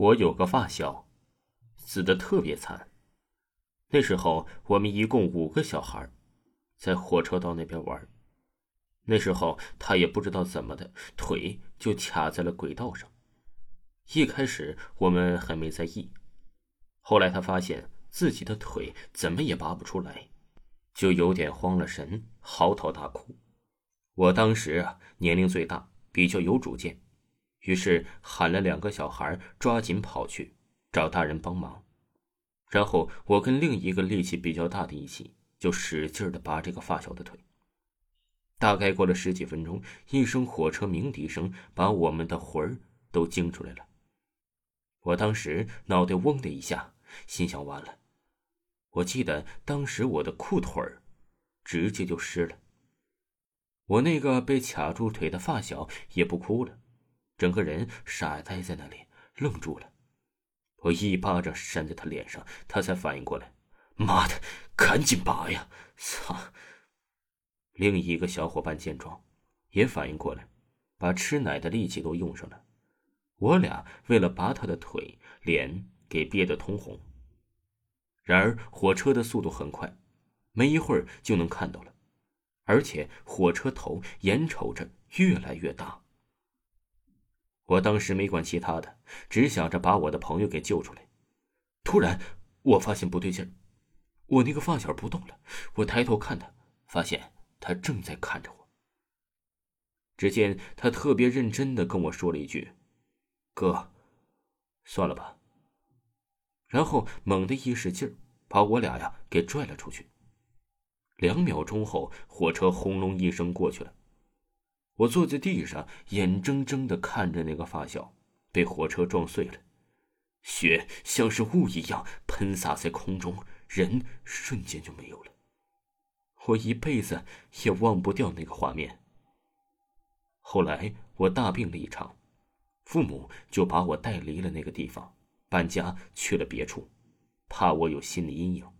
我有个发小，死的特别惨。那时候我们一共五个小孩，在火车道那边玩。那时候他也不知道怎么的，腿就卡在了轨道上。一开始我们还没在意，后来他发现自己的腿怎么也拔不出来，就有点慌了神，嚎啕大哭。我当时啊年龄最大，比较有主见。于是喊了两个小孩，抓紧跑去找大人帮忙。然后我跟另一个力气比较大的一起，就使劲的拔这个发小的腿。大概过了十几分钟，一声火车鸣笛声把我们的魂儿都惊出来了。我当时脑袋嗡的一下，心想完了。我记得当时我的裤腿儿直接就湿了。我那个被卡住腿的发小也不哭了。整个人傻呆在那里，愣住了。我一巴掌扇在他脸上，他才反应过来。妈的，赶紧拔呀！操！另一个小伙伴见状，也反应过来，把吃奶的力气都用上了。我俩为了拔他的腿，脸给憋得通红。然而火车的速度很快，没一会儿就能看到了，而且火车头眼瞅着越来越大。我当时没管其他的，只想着把我的朋友给救出来。突然，我发现不对劲儿，我那个发小不动了。我抬头看他，发现他正在看着我。只见他特别认真的跟我说了一句：“哥，算了吧。”然后猛地一使劲儿，把我俩呀给拽了出去。两秒钟后，火车轰隆一声过去了。我坐在地上，眼睁睁的看着那个发小被火车撞碎了，血像是雾一样喷洒在空中，人瞬间就没有了。我一辈子也忘不掉那个画面。后来我大病了一场，父母就把我带离了那个地方，搬家去了别处，怕我有心理阴影。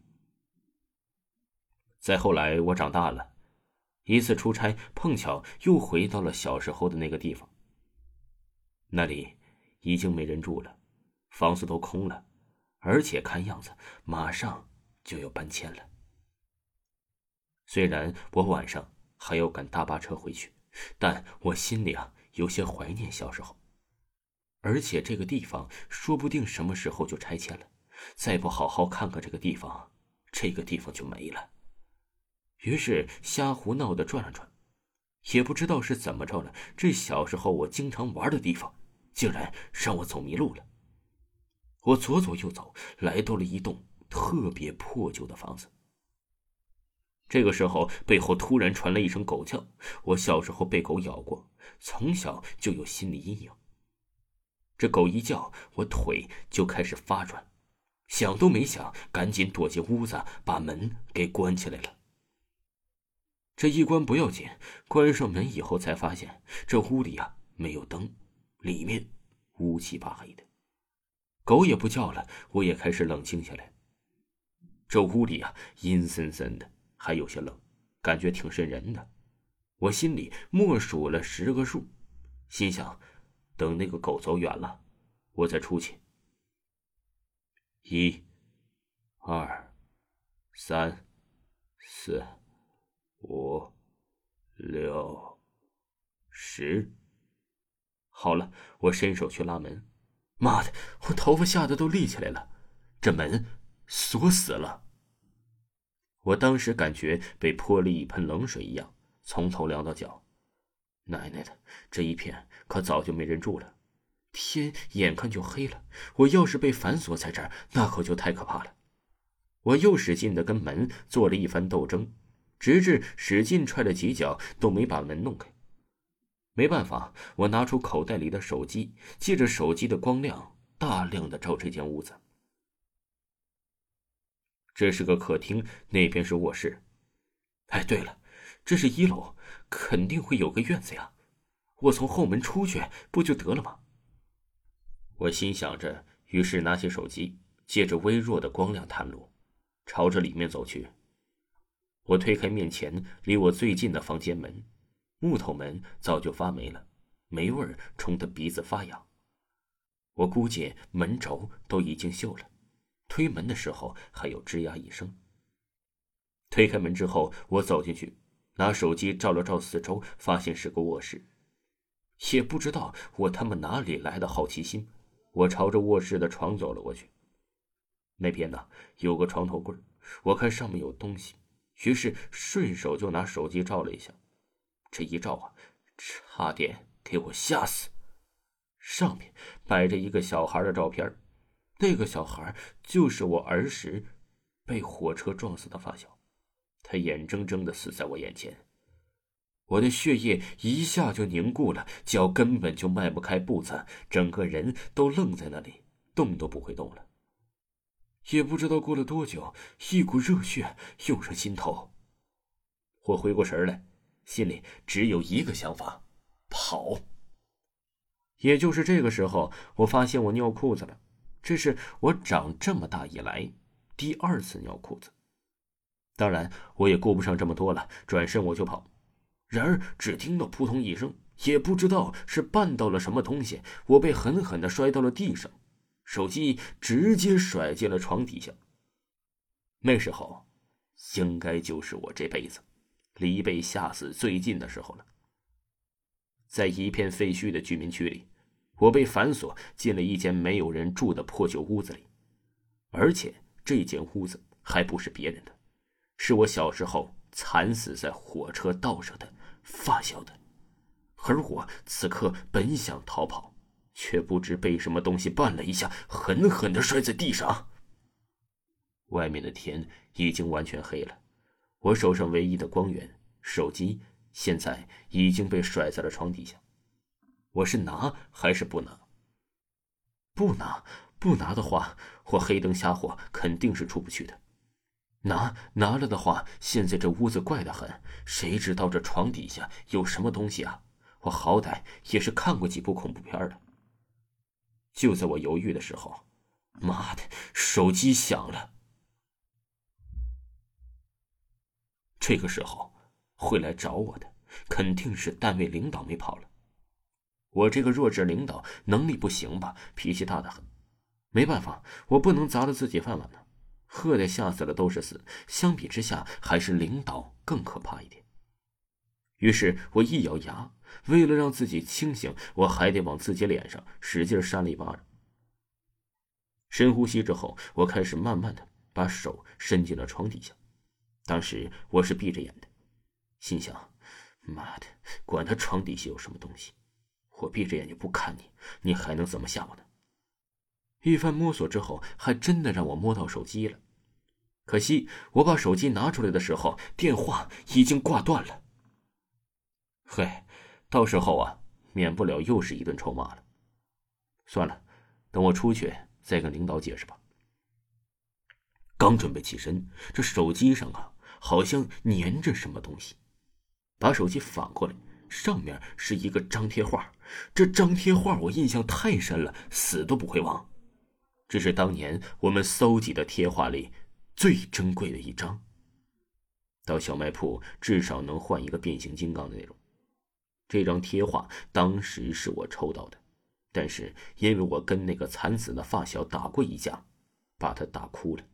再后来，我长大了。一次出差，碰巧又回到了小时候的那个地方。那里已经没人住了，房子都空了，而且看样子马上就要搬迁了。虽然我晚上还要赶大巴车回去，但我心里啊有些怀念小时候。而且这个地方说不定什么时候就拆迁了，再不好好看看这个地方，这个地方就没了。于是瞎胡闹的转了转，也不知道是怎么着了。这小时候我经常玩的地方，竟然让我走迷路了。我左走右走，来到了一栋特别破旧的房子。这个时候，背后突然传来一声狗叫。我小时候被狗咬过，从小就有心理阴影。这狗一叫，我腿就开始发软，想都没想，赶紧躲进屋子，把门给关起来了。这一关不要紧，关上门以后才发现这屋里啊没有灯，里面乌漆八黑的，狗也不叫了，我也开始冷静下来。这屋里啊阴森森的，还有些冷，感觉挺瘆人的。我心里默数了十个数，心想，等那个狗走远了，我再出去。一、二、三、四。五、六、十，好了，我伸手去拉门。妈的，我头发吓得都立起来了。这门锁死了。我当时感觉被泼了一盆冷水一样，从头凉到脚。奶奶的，这一片可早就没人住了。天眼看就黑了，我要是被反锁在这儿，那可就太可怕了。我又使劲的跟门做了一番斗争。直至使劲踹了几脚，都没把门弄开。没办法，我拿出口袋里的手机，借着手机的光亮，大量的照这间屋子。这是个客厅，那边是卧室。哎，对了，这是一楼，肯定会有个院子呀。我从后门出去不就得了吗？我心想着，于是拿起手机，借着微弱的光亮探路，朝着里面走去。我推开面前离我最近的房间门，木头门早就发霉了，霉味儿冲得鼻子发痒。我估计门轴都已经锈了。推门的时候还有吱呀一声。推开门之后，我走进去，拿手机照了照四周，发现是个卧室。也不知道我他妈哪里来的好奇心，我朝着卧室的床走了过去。那边呢有个床头柜，我看上面有东西，于是顺手就拿手机照了一下。这一照啊，差点给我吓死！上面摆着一个小孩的照片。那个小孩就是我儿时被火车撞死的发小，他眼睁睁的死在我眼前，我的血液一下就凝固了，脚根本就迈不开步子，整个人都愣在那里，动都不会动了。也不知道过了多久，一股热血涌上心头，我回过神来，心里只有一个想法：跑。也就是这个时候，我发现我尿裤子了。这是我长这么大以来第二次尿裤子，当然我也顾不上这么多了，转身我就跑。然而只听到扑通一声，也不知道是绊到了什么东西，我被狠狠的摔到了地上，手机直接甩进了床底下。那时候，应该就是我这辈子离被吓死最近的时候了。在一片废墟的居民区里。我被反锁进了一间没有人住的破旧屋子里，而且这间屋子还不是别人的，是我小时候惨死在火车道上的发小的。而我此刻本想逃跑，却不知被什么东西绊了一下，狠狠的摔在地上。外面的天已经完全黑了，我手上唯一的光源——手机，现在已经被甩在了床底下。我是拿还是不拿？不拿，不拿的话，我黑灯瞎火肯定是出不去的。拿，拿了的话，现在这屋子怪得很，谁知道这床底下有什么东西啊？我好歹也是看过几部恐怖片的。就在我犹豫的时候，妈的，手机响了。这个时候会来找我的，肯定是单位领导没跑了。我这个弱智领导能力不行吧？脾气大的很，没办法，我不能砸了自己饭碗呢。喝的吓死了都是死，相比之下，还是领导更可怕一点。于是我一咬牙，为了让自己清醒，我还得往自己脸上使劲扇了一巴掌。深呼吸之后，我开始慢慢的把手伸进了床底下。当时我是闭着眼的，心想：妈的，管他床底下有什么东西。我闭着眼睛不看你，你还能怎么吓我呢？一番摸索之后，还真的让我摸到手机了。可惜我把手机拿出来的时候，电话已经挂断了。嘿，到时候啊，免不了又是一顿臭骂了。算了，等我出去再跟领导解释吧。刚准备起身，这手机上啊，好像粘着什么东西，把手机反过来。上面是一个张贴画，这张贴画我印象太深了，死都不会忘。这是当年我们搜集的贴画里最珍贵的一张。到小卖铺至少能换一个变形金刚的那种。这张贴画当时是我抽到的，但是因为我跟那个惨死的发小打过一架，把他打哭了，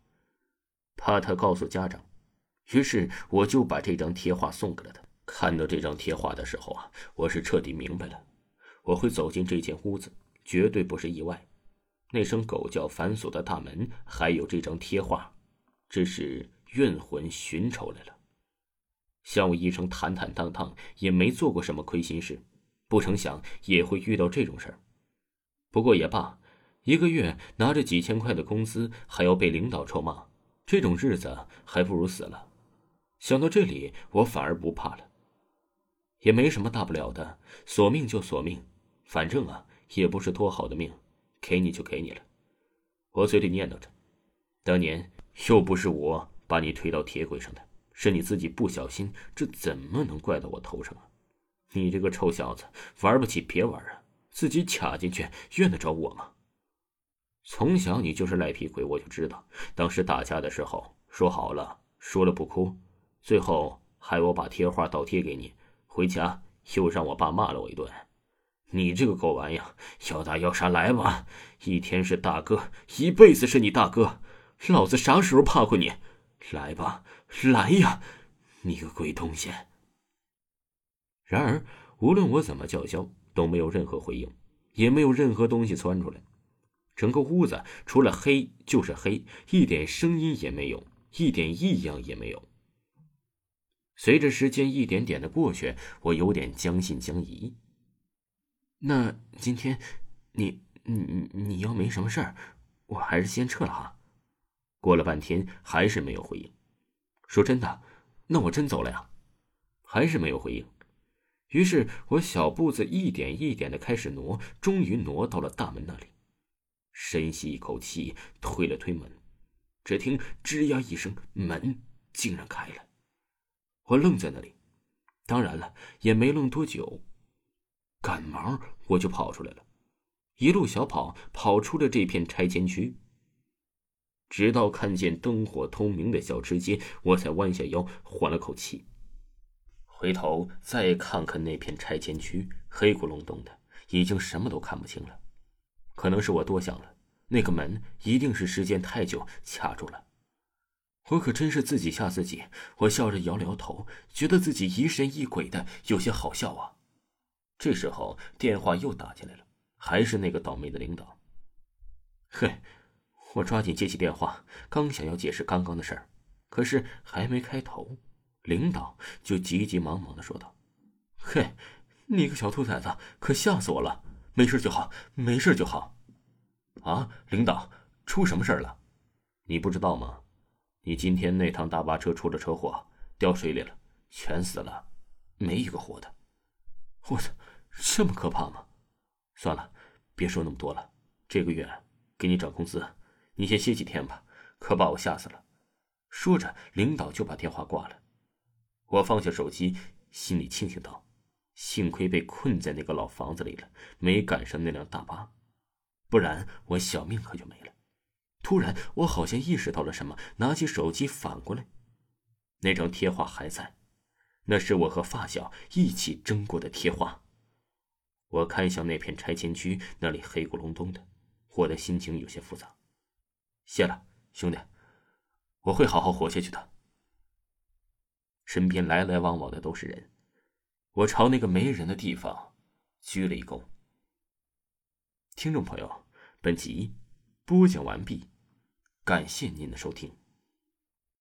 怕他告诉家长，于是我就把这张贴画送给了他。看到这张贴画的时候啊，我是彻底明白了，我会走进这间屋子，绝对不是意外。那声狗叫反锁的大门，还有这张贴画，这是怨魂寻仇来了。像我一生坦坦荡荡，也没做过什么亏心事，不成想也会遇到这种事儿。不过也罢，一个月拿着几千块的工资，还要被领导臭骂，这种日子还不如死了。想到这里，我反而不怕了。也没什么大不了的，索命就索命，反正啊也不是多好的命，给你就给你了。我嘴里念叨着，当年又不是我把你推到铁轨上的，是你自己不小心，这怎么能怪到我头上啊？你这个臭小子，玩不起别玩啊！自己卡进去，怨得着我吗？从小你就是赖皮鬼，我就知道。当时打架的时候说好了，输了不哭，最后害我把贴画倒贴给你，回家又让我爸骂了我一顿。你这个狗玩意，要打要杀来吧！一天是大哥，一辈子是你大哥，老子啥时候怕过你？来吧，来呀，你个鬼东西！然而，无论我怎么叫嚣，都没有任何回应，也没有任何东西窜出来。整个屋子除了黑就是黑，一点声音也没有，一点异样也没有。随着时间一点点的过去，我有点将信将疑。那今天，你你你要没什么事儿，我还是先撤了哈。过了半天还是没有回应。说真的，那我真走了呀。还是没有回应。于是我小步子一点一点的开始挪，终于挪到了大门那里。深吸一口气，推了推门，只听“吱呀”一声，门竟然开了。我愣在那里，当然了，也没愣多久，赶忙我就跑出来了，一路小跑跑出了这片拆迁区。直到看见灯火通明的小吃街，我才弯下腰缓了口气，回头再看看那片拆迁区，黑咕隆咚的，已经什么都看不清了。可能是我多想了，那个门一定是时间太久卡住了。我可真是自己吓自己。我笑着摇了摇头，觉得自己疑神疑鬼的，有些好笑啊。这时候电话又打进来了，还是那个倒霉的领导。嘿，我抓紧接起电话，刚想要解释刚刚的事儿，可是还没开头，领导就急急忙忙的说道：“嘿，你个小兔崽子，可吓死我了！”没事就好，没事就好。啊，领导，出什么事儿了？你不知道吗？你今天那趟大巴车出了车祸，掉水里了，全死了，没一个活的。我操，这么可怕吗？算了，别说那么多了。这个月给你涨工资，你先歇几天吧。可把我吓死了。说着，领导就把电话挂了。我放下手机，心里庆幸道。幸亏被困在那个老房子里了，没赶上那辆大巴，不然我小命可就没了。突然，我好像意识到了什么，拿起手机反过来，那张贴画还在，那是我和发小一起争过的贴画。我看向那片拆迁区，那里黑咕隆咚的，我的心情有些复杂。谢了，兄弟，我会好好活下去的。身边来来往往的都是人。我朝那个没人的地方鞠了一躬。听众朋友，本集播讲完毕，感谢您的收听。